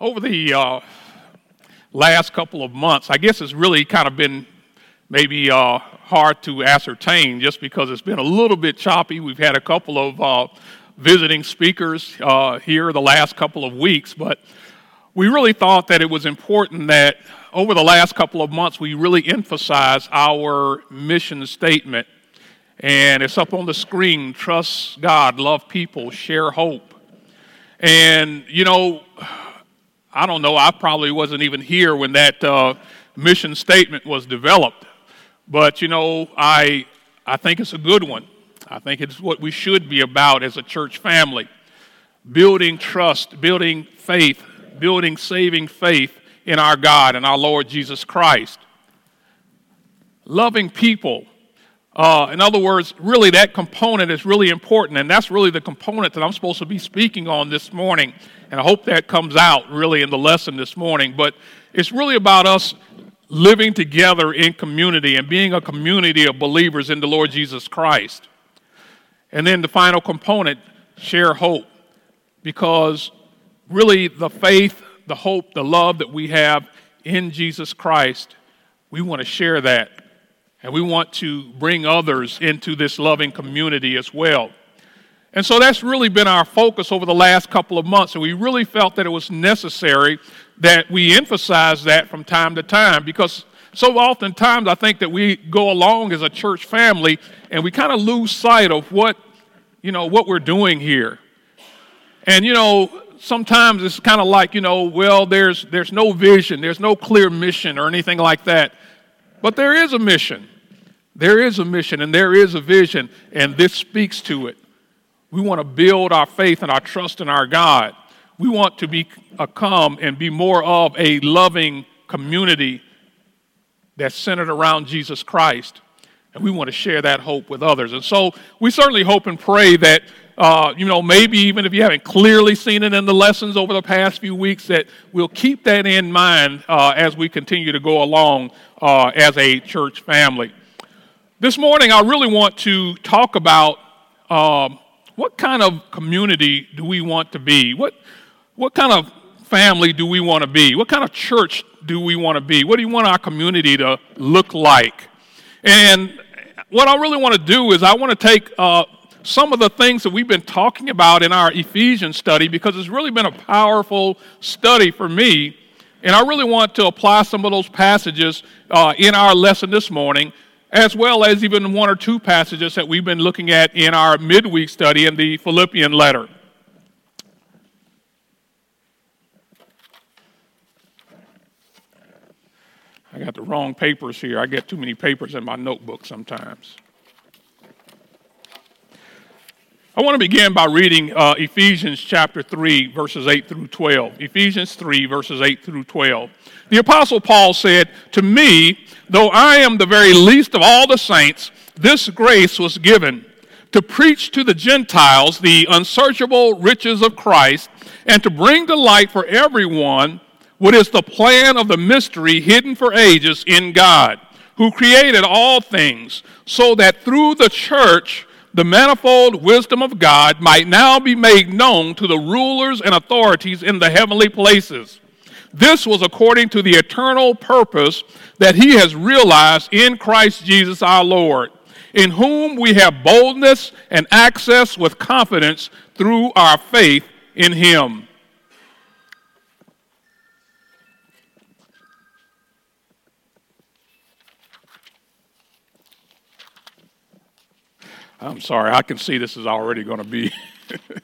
over the uh, last couple of months, I guess it's really kind of been maybe uh, hard to ascertain just because it's been a little bit choppy. We've had a couple of uh, visiting speakers uh, here the last couple of weeks, but we really thought that it was important that over the last couple of months we really emphasize our mission statement. And it's up on the screen trust God, love people, share hope. And, you know, I don't know, I probably wasn't even here when that uh, mission statement was developed. But, you know, I, I think it's a good one. I think it's what we should be about as a church family building trust, building faith, building saving faith in our God and our Lord Jesus Christ. Loving people. Uh, in other words, really, that component is really important, and that's really the component that I'm supposed to be speaking on this morning. And I hope that comes out really in the lesson this morning. But it's really about us living together in community and being a community of believers in the Lord Jesus Christ. And then the final component, share hope. Because really, the faith, the hope, the love that we have in Jesus Christ, we want to share that. And we want to bring others into this loving community as well. And so that's really been our focus over the last couple of months. And we really felt that it was necessary that we emphasize that from time to time because so oftentimes I think that we go along as a church family and we kind of lose sight of what, you know, what we're doing here. And, you know, sometimes it's kind of like, you know, well, there's, there's no vision, there's no clear mission or anything like that. But there is a mission. There is a mission and there is a vision, and this speaks to it. We want to build our faith and our trust in our God. We want to become and be more of a loving community that's centered around Jesus Christ. And we want to share that hope with others. And so we certainly hope and pray that, uh, you know, maybe even if you haven't clearly seen it in the lessons over the past few weeks, that we'll keep that in mind uh, as we continue to go along uh, as a church family. This morning, I really want to talk about um, what kind of community do we want to be? What, what kind of family do we want to be? What kind of church do we want to be? What do you want our community to look like? And what I really want to do is I want to take uh, some of the things that we've been talking about in our Ephesians study because it's really been a powerful study for me. And I really want to apply some of those passages uh, in our lesson this morning as well as even one or two passages that we've been looking at in our midweek study in the Philippian letter. I got the wrong papers here. I get too many papers in my notebook sometimes. I want to begin by reading uh, Ephesians chapter 3, verses 8 through 12. Ephesians 3, verses 8 through 12. The Apostle Paul said, To me, though I am the very least of all the saints, this grace was given to preach to the Gentiles the unsearchable riches of Christ and to bring to light for everyone what is the plan of the mystery hidden for ages in God, who created all things, so that through the church the manifold wisdom of God might now be made known to the rulers and authorities in the heavenly places. This was according to the eternal purpose that he has realized in Christ Jesus our Lord, in whom we have boldness and access with confidence through our faith in him. I'm sorry, I can see this is already going to be this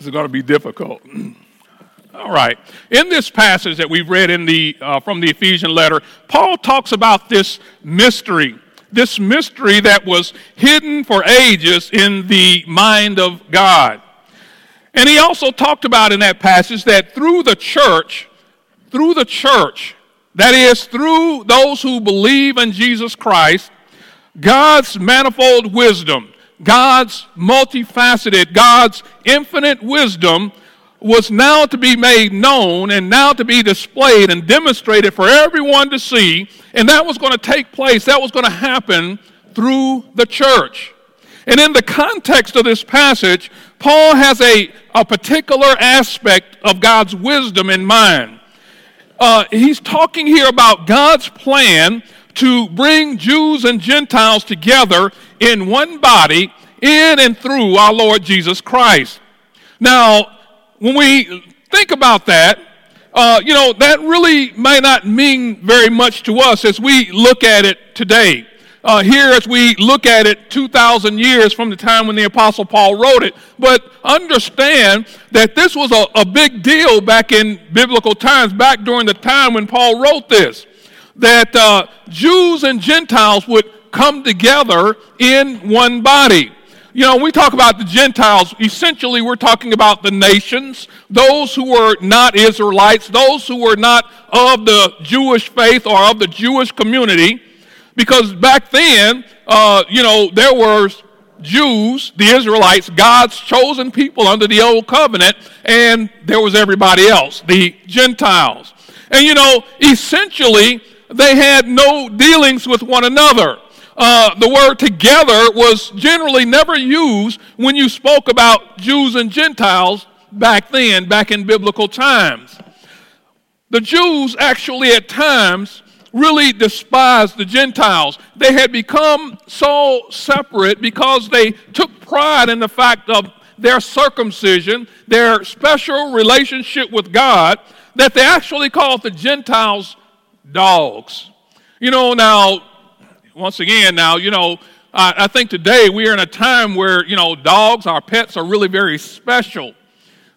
is going to be difficult. All right. In this passage that we've read in the uh, from the Ephesian letter, Paul talks about this mystery, this mystery that was hidden for ages in the mind of God. And he also talked about in that passage that through the church, through the church, that is through those who believe in Jesus Christ, God's manifold wisdom, God's multifaceted, God's infinite wisdom was now to be made known and now to be displayed and demonstrated for everyone to see. And that was going to take place, that was going to happen through the church. And in the context of this passage, Paul has a, a particular aspect of God's wisdom in mind. uh, he's talking here about God's plan to bring Jews and Gentiles together in one body in and through our Lord Jesus Christ. Now, when we think about that, uh, you know, that really may not mean very much to us as we look at it today. Uh, here, as we look at it 2,000 years from the time when the Apostle Paul wrote it. But understand that this was a, a big deal back in biblical times, back during the time when Paul wrote this, that uh, Jews and Gentiles would come together in one body. You know, we talk about the Gentiles, essentially we're talking about the nations, those who were not Israelites, those who were not of the Jewish faith or of the Jewish community. Because back then, uh, you know, there were Jews, the Israelites, God's chosen people under the old covenant, and there was everybody else, the Gentiles. And you know, essentially, they had no dealings with one another uh, the word together was generally never used when you spoke about Jews and Gentiles back then, back in biblical times. The Jews actually at times really despised the Gentiles. They had become so separate because they took pride in the fact of their circumcision, their special relationship with God, that they actually called the Gentiles dogs. You know, now once again, now, you know, I think today we are in a time where, you know, dogs, our pets, are really very special.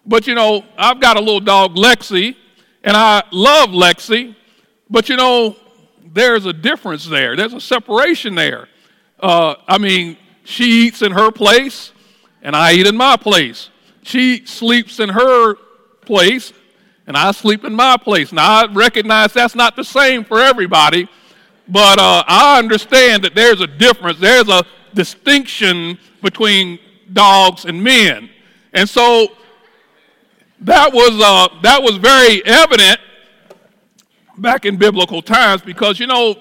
But, you know, I've got a little dog, Lexi, and I love Lexi, but, you know, there's a difference there. There's a separation there. Uh, I mean, she eats in her place, and I eat in my place. She sleeps in her place, and I sleep in my place. Now, I recognize that's not the same for everybody, but uh, I understand that there's a difference. There's a distinction between dogs and men. And so that was, uh, that was very evident back in biblical times because, you know,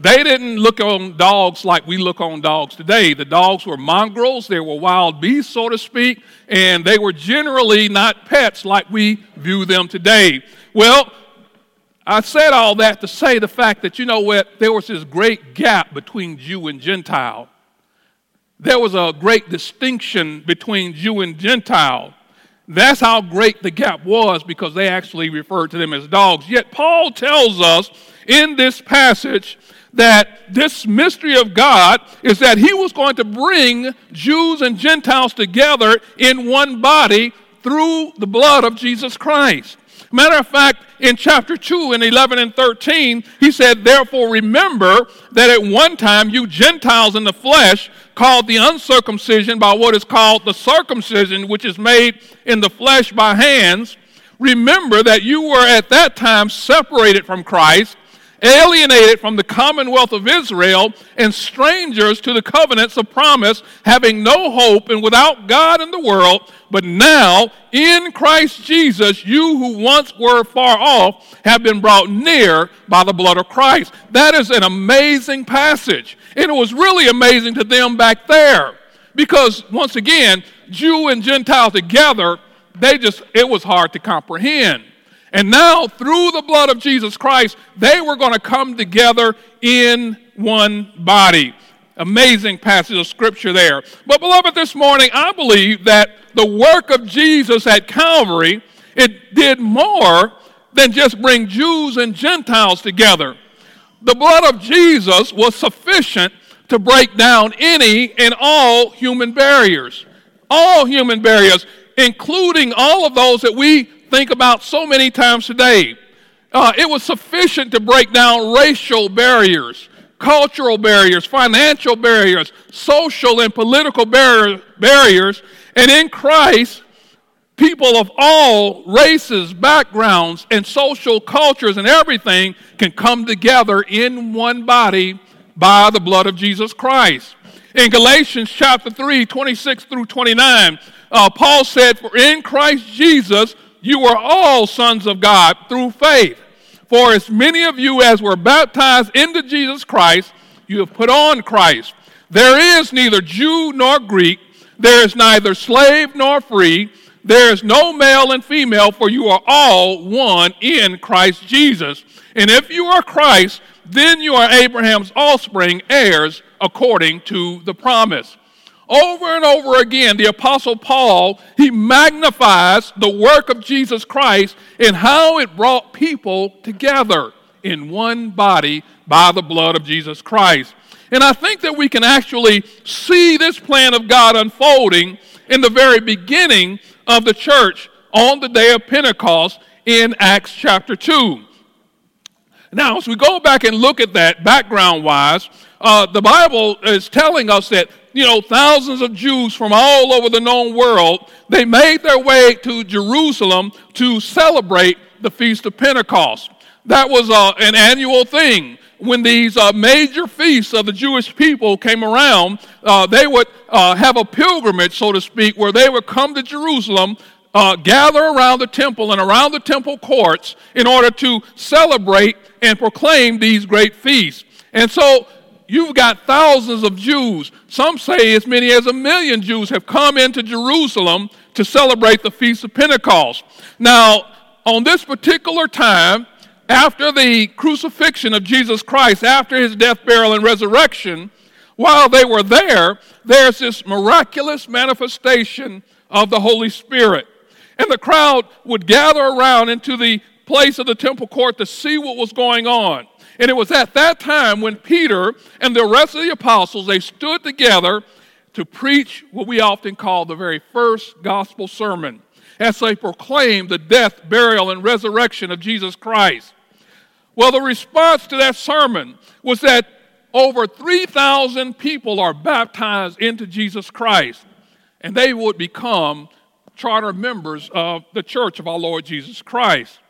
they didn't look on dogs like we look on dogs today. The dogs were mongrels, they were wild beasts, so to speak, and they were generally not pets like we view them today. Well, I said all that to say the fact that, you know what, there was this great gap between Jew and Gentile. There was a great distinction between Jew and Gentile. That's how great the gap was because they actually referred to them as dogs. Yet Paul tells us in this passage that this mystery of God is that he was going to bring Jews and Gentiles together in one body through the blood of Jesus Christ. Matter of fact, in chapter 2 in 11 and 13, he said, Therefore remember that at one time you Gentiles in the flesh, called the uncircumcision by what is called the circumcision, which is made in the flesh by hands, remember that you were at that time separated from Christ alienated from the commonwealth of Israel, and strangers to the covenants of promise, having no hope and without God in the world. But now, in Christ Jesus, you who once were far off have been brought near by the blood of Christ. That is an amazing passage. And it was really amazing to them back there. Because, once again, Jew and Gentile together, they just, it was hard to comprehend. And now, through the blood of Jesus Christ, they were going to come together in one body. Amazing passage of scripture there. But, beloved, this morning, I believe that the work of Jesus at Calvary, it did more than just bring Jews and Gentiles together. The blood of Jesus was sufficient to break down any and all human barriers. All human barriers, including all of those that we think about so many times today. Uh, it was sufficient to break down racial barriers, cultural barriers, financial barriers, social and political barrier, barriers. And in Christ, people of all races, backgrounds, and social cultures and everything can come together in one body by the blood of Jesus Christ. In Galatians chapter 3, 26 through 29, uh, Paul said, For in Christ Jesus, you are all sons of God through faith. For as many of you as were baptized into Jesus Christ, you have put on Christ. There is neither Jew nor Greek, there is neither slave nor free, There is no male and female, for you are all one in Christ Jesus. And if you are Christ, then you are Abraham's offspring, heirs according to the promise. Over and over again, the Apostle Paul, he magnifies the work of Jesus Christ and how it brought people together in one body by the blood of Jesus Christ. And I think that we can actually see this plan of God unfolding in the very beginning of the church on the day of Pentecost in Acts chapter 2. Now, as we go back and look at that background wise, uh, the Bible is telling us that, you know, thousands of Jews from all over the known world, they made their way to Jerusalem to celebrate the Feast of Pentecost. That was uh, an annual thing. When these uh, major feasts of the Jewish people came around, uh, they would uh, have a pilgrimage, so to speak, where they would come to Jerusalem uh, gather around the temple and around the temple courts in order to celebrate and proclaim these great feasts. And so you've got thousands of Jews. Some say as many as a million Jews have come into Jerusalem to celebrate the Feast of Pentecost. Now, on this particular time, after the crucifixion of Jesus Christ, after his death, burial, and resurrection, while they were there, there's this miraculous manifestation of the Holy Spirit. And the crowd would gather around into the place of the temple court to see what was going on. And it was at that time when Peter and the rest of the apostles they stood together to preach what we often call the very first gospel sermon as they proclaimed the death, burial, and resurrection of Jesus Christ. Well, the response to that sermon was that over 3,000 people are baptized into Jesus Christ, and they would become charter members of the church of our Lord Jesus Christ.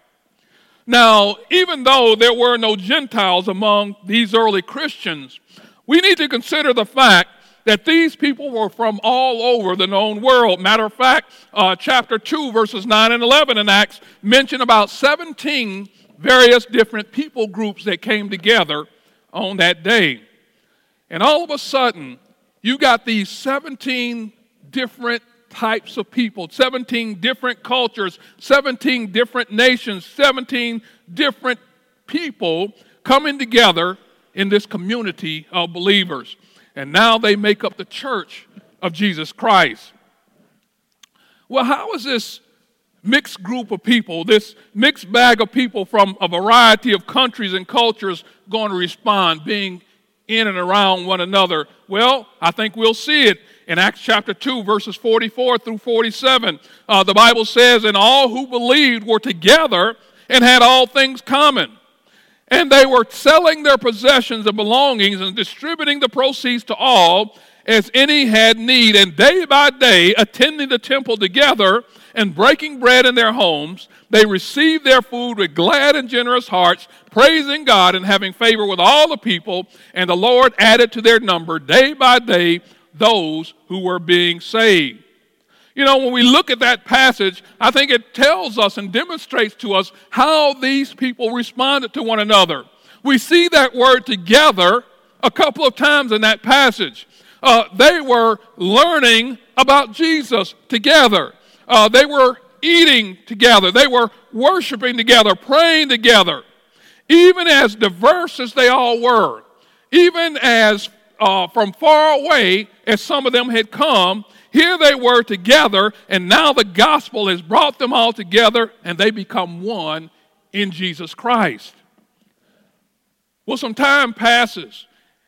Now, even though there were no Gentiles among these early Christians, we need to consider the fact that these people were from all over the known world. Matter of fact, uh, chapter 2, verses 9 and 11 in Acts mention about 17 various different people groups that came together on that day. And all of a sudden, you got these 17 different types of people, 17 different cultures, 17 different nations, 17 different people coming together in this community of believers. And now they make up the church of Jesus Christ. Well, how is this mixed group of people, this mixed bag of people from a variety of countries and cultures going to respond, being in and around one another? Well, I think we'll see it in Acts chapter 2, verses 44 through 47. Uh, the Bible says, And all who believed were together and had all things common. And they were selling their possessions and belongings and distributing the proceeds to all as any had need. And day by day, attending the temple together and breaking bread in their homes, they received their food with glad and generous hearts, praising God and having favor with all the people. And the Lord added to their number day by day those who were being saved. You know, when we look at that passage, I think it tells us and demonstrates to us how these people responded to one another. We see that word together a couple of times in that passage. Uh, they were learning about Jesus together. Uh, they were eating together. They were worshiping together, praying together. Even as diverse as they all were, even as uh, from far away as some of them had come, here they were together, and now the gospel has brought them all together, and they become one in Jesus Christ. Well, some time passes,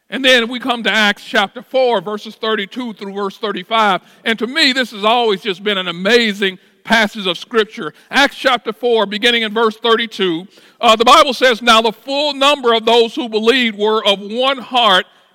and then we come to Acts chapter 4, verses 32 through verse 35. And to me, this has always just been an amazing passage of Scripture. Acts chapter 4, beginning in verse 32, uh, the Bible says, Now the full number of those who believed were of one heart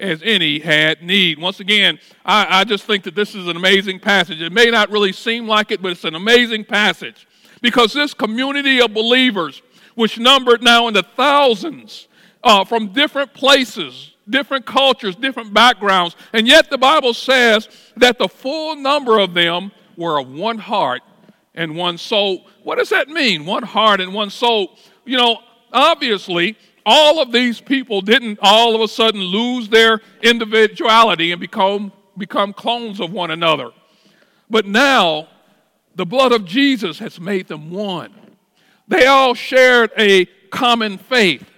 as any had need. Once again, I, I, just think that this is an amazing passage. It may not really seem like it, but it's an amazing passage because this community of believers, which numbered now in the thousands uh, from different places, different cultures, different backgrounds, and yet the Bible says that the full number of them were of one heart and one soul. What does that mean? One heart and one soul. You know, obviously, all of these people didn't all of a sudden lose their individuality and become, become clones of one another. But now, the blood of Jesus has made them one. They all shared a common faith,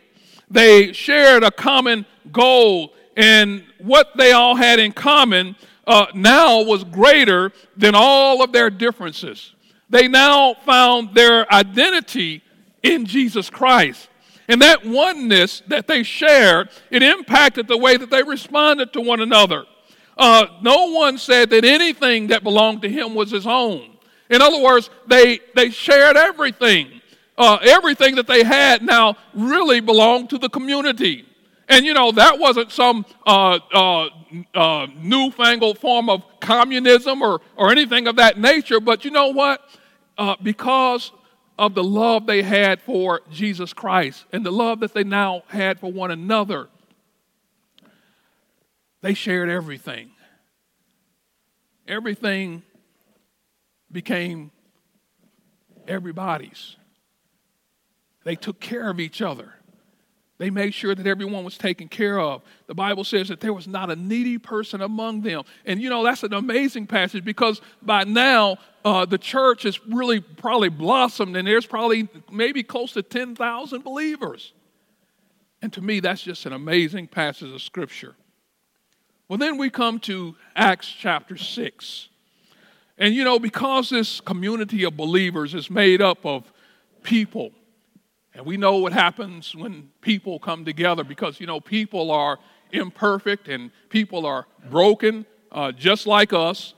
they shared a common goal, and what they all had in common uh, now was greater than all of their differences. They now found their identity in Jesus Christ. And that oneness that they shared, it impacted the way that they responded to one another. Uh, no one said that anything that belonged to him was his own. In other words, they, they shared everything. Uh, everything that they had now really belonged to the community. And you know, that wasn't some uh, uh, uh, newfangled form of communism or, or anything of that nature, but you know what? Uh, because of the love they had for Jesus Christ and the love that they now had for one another. They shared everything. Everything became everybody's. They took care of each other. They made sure that everyone was taken care of. The Bible says that there was not a needy person among them. And you know, that's an amazing passage because by now uh, the church has really probably blossomed and there's probably maybe close to 10,000 believers. And to me, that's just an amazing passage of Scripture. Well, then we come to Acts chapter 6. And you know, because this community of believers is made up of people and we know what happens when people come together because, you know, people are imperfect and people are broken uh, just like us.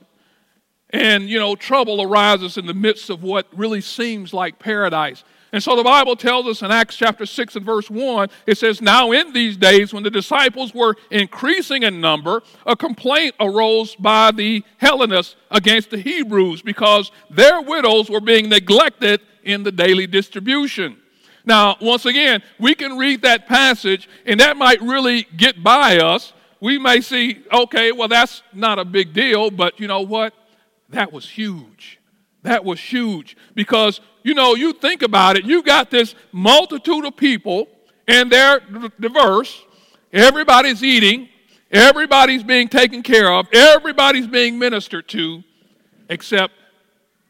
And, you know, trouble arises in the midst of what really seems like paradise. And so the Bible tells us in Acts chapter 6 and verse 1, it says, Now in these days, when the disciples were increasing in number, a complaint arose by the Hellenists against the Hebrews because their widows were being neglected in the daily distribution. Now, once again, we can read that passage, and that might really get by us. We may see, okay, well, that's not a big deal, but you know what? That was huge. That was huge because, you know, you think about it, you got this multitude of people, and they're diverse. Everybody's eating, everybody's being taken care of, everybody's being ministered to, except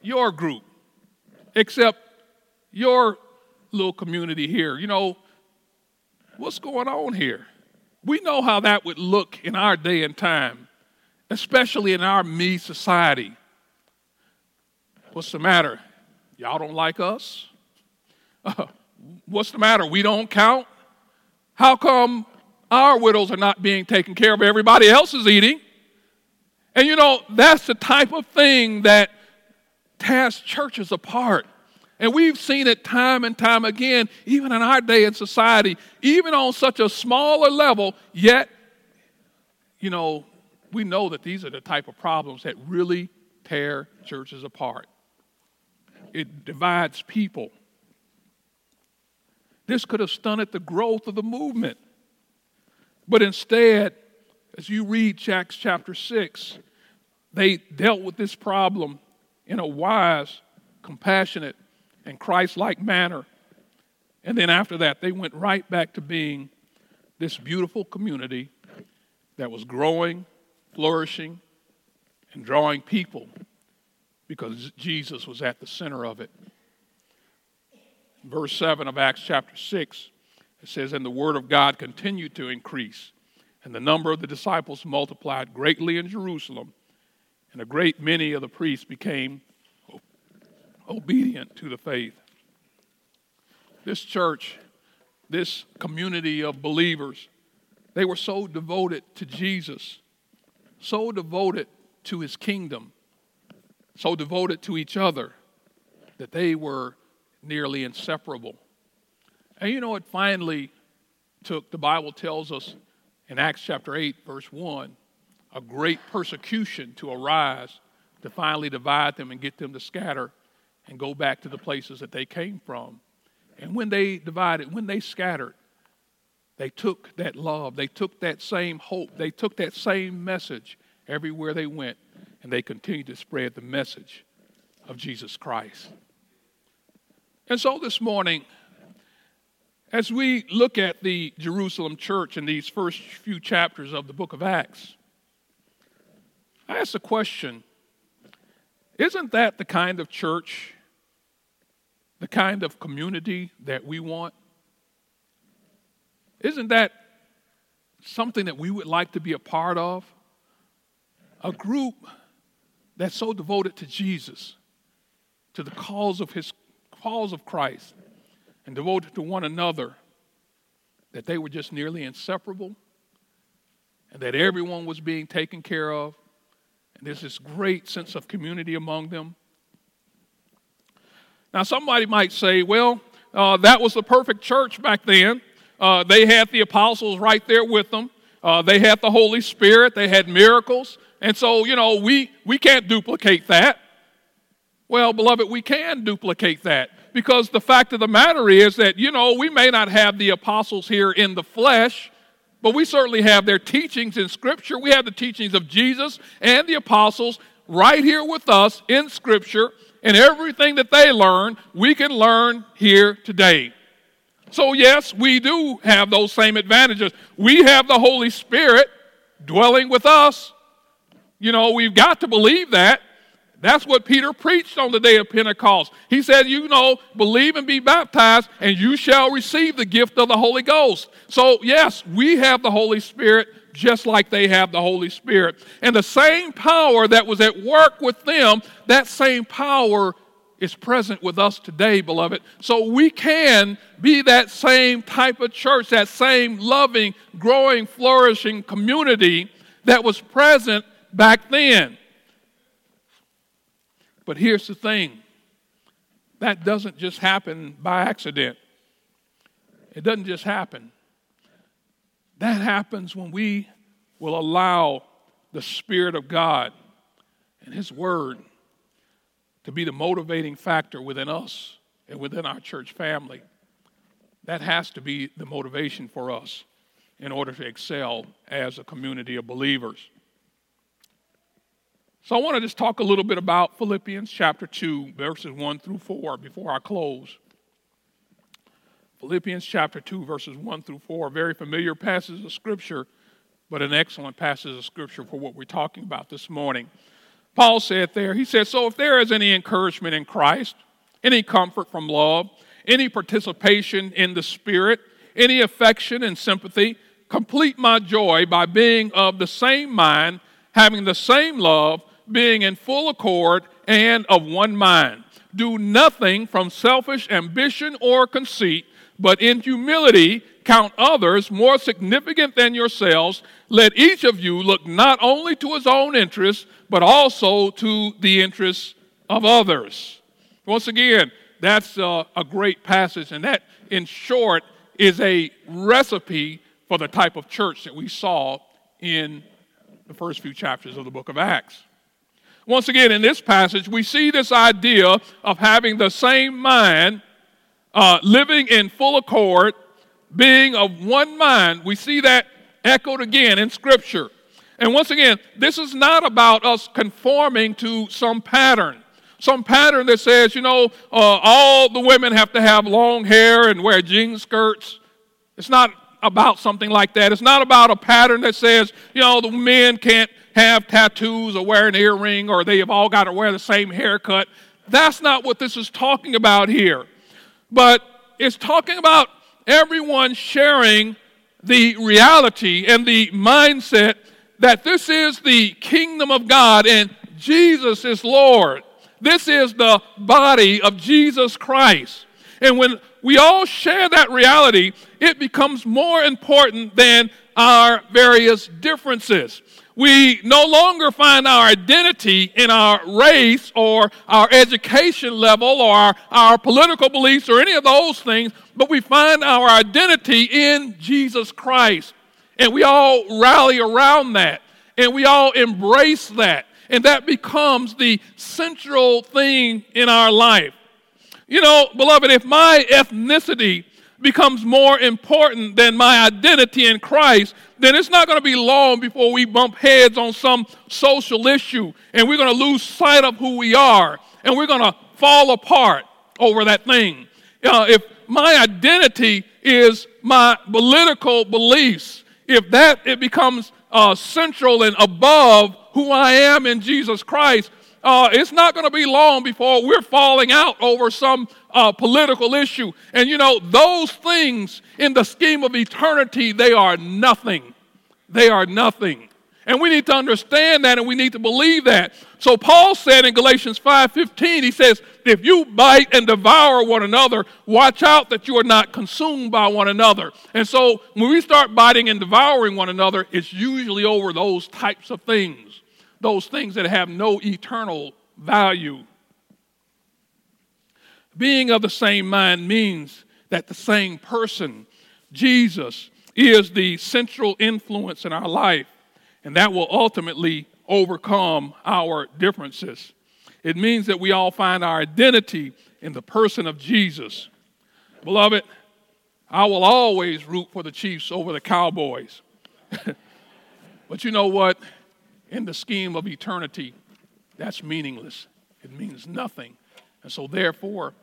your group, except your little community here. You know, what's going on here? We know how that would look in our day and time, especially in our me society. What's the matter? Y'all don't like us? Uh, what's the matter? We don't count? How come our widows are not being taken care of? Everybody else is eating. And you know, that's the type of thing that tears churches apart. And we've seen it time and time again, even in our day in society, even on such a smaller level, yet, you know, we know that these are the type of problems that really tear churches apart. It divides people. This could have stunted the growth of the movement. But instead, as you read Acts chapter 6, they dealt with this problem in a wise, compassionate, and Christ like manner. And then after that, they went right back to being this beautiful community that was growing, flourishing, and drawing people because Jesus was at the center of it. Verse 7 of Acts chapter 6, it says, And the word of God continued to increase, and the number of the disciples multiplied greatly in Jerusalem, and a great many of the priests became obedient to the faith. This church, this community of believers, they were so devoted to Jesus, so devoted to his kingdom, so devoted to each other that they were nearly inseparable. And you know, it finally took, the Bible tells us in Acts chapter 8, verse 1, a great persecution to arise to finally divide them and get them to scatter and go back to the places that they came from. And when they divided, when they scattered, they took that love, they took that same hope, they took that same message everywhere they went, and they continued to spread the message of Jesus Christ. And so this morning, as we look at the Jerusalem church in these first few chapters of the book of Acts, I ask the question isn't that the kind of church, the kind of community that we want? Isn't that something that we would like to be a part of? A group that's so devoted to Jesus, to the cause of his cause of Christ, and devoted to one another, that they were just nearly inseparable, and that everyone was being taken care of, and there's this great sense of community among them. Now, somebody might say, well, uh, that was the perfect church back then. Uh, they had the apostles right there with them. Uh, they had the Holy Spirit. They had miracles. And so, you know, we, we can't duplicate that. Well, beloved, we can duplicate that because the fact of the matter is that, you know, we may not have the apostles here in the flesh, but we certainly have their teachings in Scripture. We have the teachings of Jesus and the apostles right here with us in Scripture, and everything that they learn, we can learn here today. So, yes, we do have those same advantages. We have the Holy Spirit dwelling with us. You know, we've got to believe that. That's what Peter preached on the day of Pentecost. He said, You know, believe and be baptized, and you shall receive the gift of the Holy Ghost. So, yes, we have the Holy Spirit just like they have the Holy Spirit. And the same power that was at work with them, that same power is present with us today, beloved. So we can be that same type of church, that same loving, growing, flourishing community that was present back then. But here's the thing that doesn't just happen by accident, it doesn't just happen. That happens when we will allow the Spirit of God and His Word to be the motivating factor within us and within our church family. That has to be the motivation for us in order to excel as a community of believers. So I want to just talk a little bit about Philippians chapter 2, verses 1 through 4 before I close. Philippians chapter 2, verses 1 through 4, very familiar passage of Scripture, but an excellent passage of Scripture for what we're talking about this morning. Paul said there, he said, So if there is any encouragement in Christ, any comfort from love, any participation in the Spirit, any affection and sympathy, complete my joy by being of the same mind, having the same love being in full accord and of one mind. Do nothing from selfish ambition or conceit, but in humility count others more significant than yourselves. Let each of you look not only to his own interests, but also to the interests of others. Once again, that's a, a great passage, and that, in short, is a recipe for the type of church that we saw in the first few chapters of the book of Acts. Once again, in this passage, we see this idea of having the same mind, uh, living in full accord, being of one mind. We see that echoed again in Scripture. And once again, this is not about us conforming to some pattern. Some pattern that says, you know, uh, all the women have to have long hair and wear jean skirts. It's not about something like that. It's not about a pattern that says, you know, the men can't have tattoos or wear an earring or they have all got to wear the same haircut. That's not what this is talking about here. But it's talking about everyone sharing the reality and the mindset that this is the kingdom of God and Jesus is Lord. This is the body of Jesus Christ. And when we all share that reality, it becomes more important than our various differences. We no longer find our identity in our race or our education level or our, our political beliefs or any of those things, but we find our identity in Jesus Christ. And we all rally around that and we all embrace that. And that becomes the central thing in our life. You know, beloved, if my ethnicity becomes more important than my identity in Christ, then it's not going to be long before we bump heads on some social issue and we're going to lose sight of who we are and we're going to fall apart over that thing. Uh, if my identity is my political beliefs, if that it becomes uh, central and above who I am in Jesus Christ, uh, it's not going to be long before we're falling out over some uh, political issue. And you know, those things in the scheme of eternity, they are nothing. They are nothing. And we need to understand that and we need to believe that. So Paul said in Galatians 5:15, he says, if you bite and devour one another, watch out that you are not consumed by one another. And so when we start biting and devouring one another, it's usually over those types of things, those things that have no eternal value. Being of the same mind means that the same person, Jesus, is the central influence in our life, and that will ultimately overcome our differences. It means that we all find our identity in the person of Jesus. Beloved, I will always root for the Chiefs over the Cowboys. but you know what? In the scheme of eternity, that's meaningless. It means nothing. And so, therefore,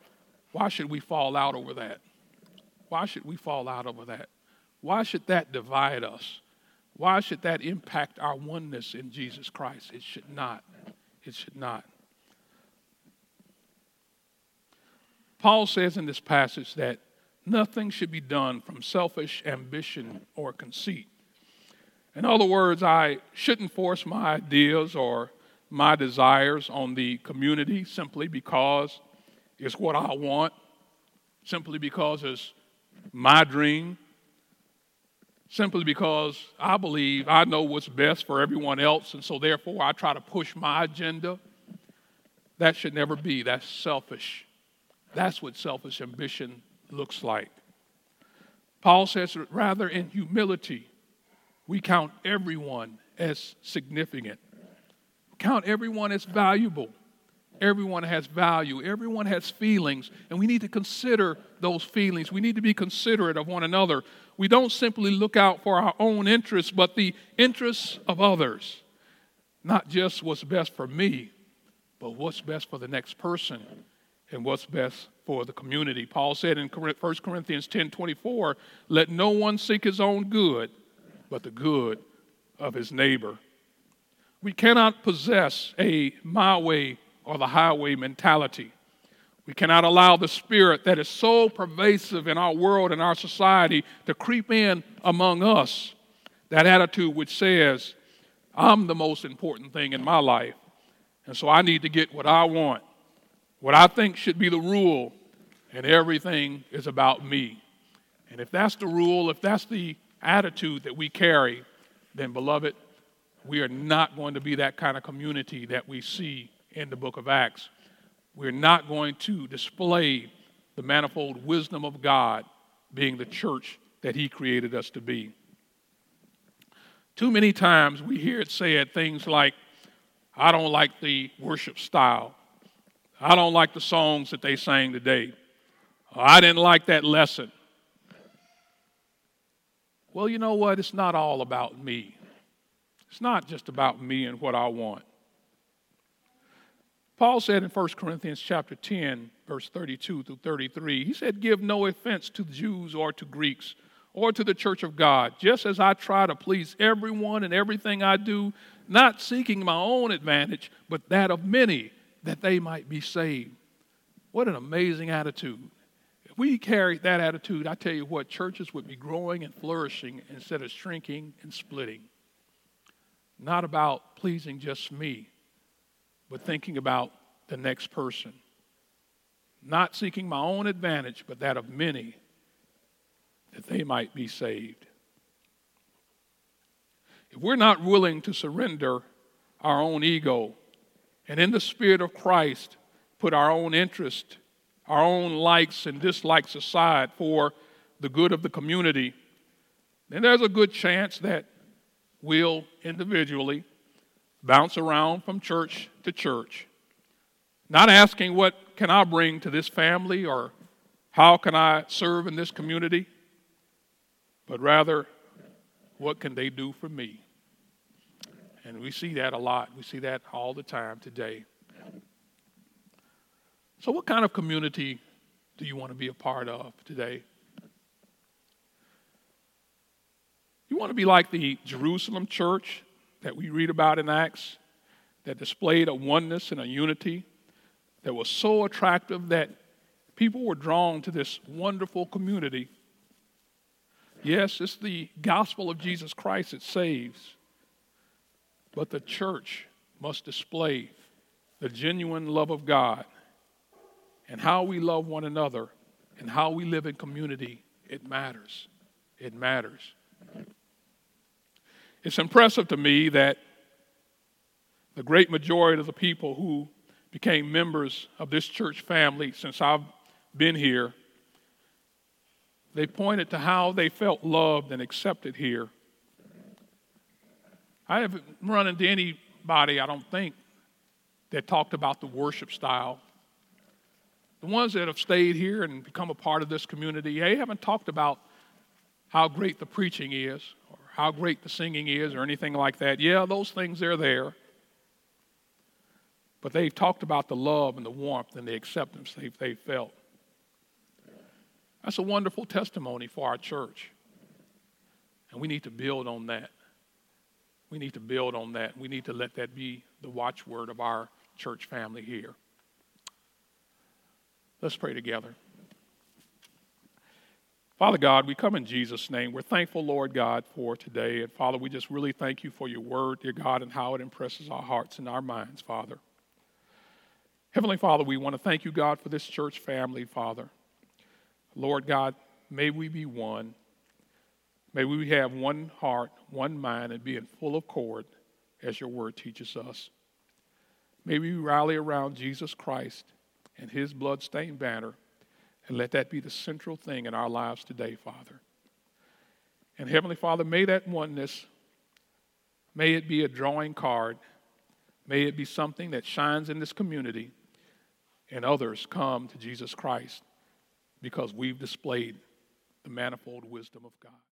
why should we fall out over that? Why should we fall out over that? Why should that divide us? Why should that impact our oneness in Jesus Christ? It should not. It should not. Paul says in this passage that nothing should be done from selfish ambition or conceit. In other words, I shouldn't force my ideas or my desires on the community simply because it's what I want, simply because it's my dream, simply because I believe I know what's best for everyone else, and so therefore I try to push my agenda. That should never be. That's selfish. That's what selfish ambition looks like. Paul says, rather in humility, we count everyone as significant, count everyone as valuable. Everyone has value. Everyone has feelings, and we need to consider those feelings. We need to be considerate of one another. We don't simply look out for our own interests, but the interests of others. Not just what's best for me, but what's best for the next person and what's best for the community. Paul said in 1 Corinthians 10 24, let no one seek his own good, but the good of his neighbor. We cannot possess a my way or the highway mentality. We cannot allow the spirit that is so pervasive in our world and our society to creep in among us. That attitude which says, I'm the most important thing in my life, and so I need to get what I want, what I think should be the rule, and everything is about me. And if that's the rule, if that's the attitude that we carry, then, beloved, we are not going to be that kind of community that we see in the book of Acts. We're not going to display the manifold wisdom of God being the church that He created us to be. Too many times we hear it said things like, I don't like the worship style. I don't like the songs that they sang today. I didn't like that lesson. Well, you know what? It's not all about me. It's not just about me and what I want. Paul said in 1 Corinthians chapter 10, verse 32 through 33, he said, Give no offense to Jews or to Greeks or to the church of God, just as I try to please everyone in everything I do, not seeking my own advantage, but that of many, that they might be saved. What an amazing attitude. If we carried that attitude, I tell you what, churches would be growing and flourishing instead of shrinking and splitting. Not about pleasing just me, but thinking about the next person. Not seeking my own advantage, but that of many, that they might be saved. If we're not willing to surrender our own ego and in the Spirit of Christ put our own interest, our own likes and dislikes aside for the good of the community, then there's a good chance that we'll individually bounce around from church to church, Not asking what can I bring to this family or how can I serve in this community, but rather what can they do for me? And we see that a lot. We see that all the time today. So, what kind of community do you want to be a part of today? You want to be like the Jerusalem church that we read about in Acts, that displayed a oneness and a unity that was so attractive that people were drawn to this wonderful community. Yes, it's the gospel of Jesus Christ that saves, but the church must display the genuine love of God and how we love one another and how we live in community. It matters. It matters. It's impressive to me that the great majority of the people who became members of this church family since I've been here, they pointed to how they felt loved and accepted here. I haven't run into anybody, I don't think, that talked about the worship style. The ones that have stayed here and become a part of this community, they haven't talked about how great the preaching is or how great the singing is or anything like that. Yeah, those things are there. But they've talked about the love and the warmth and the acceptance they've, they felt. That's a wonderful testimony for our church. And we need to build on that. We need to build on that. We need to let that be the watchword of our church family here. Let's pray together. Father God, we come in Jesus' name. We're thankful, Lord God, for today. And Father, we just really thank you for your word, dear God, and how it impresses our hearts and our minds, Father. Heavenly Father, we want to thank you, God, for this church family, Father. Lord God, may we be one. May we have one heart, one mind, and be in full accord as your word teaches us. May we rally around Jesus Christ and his blood-stained banner and let that be the central thing in our lives today, Father. And Heavenly Father, may that oneness, may it be a drawing card, may it be something that shines in this community and others come to Jesus Christ because we've displayed the manifold wisdom of God.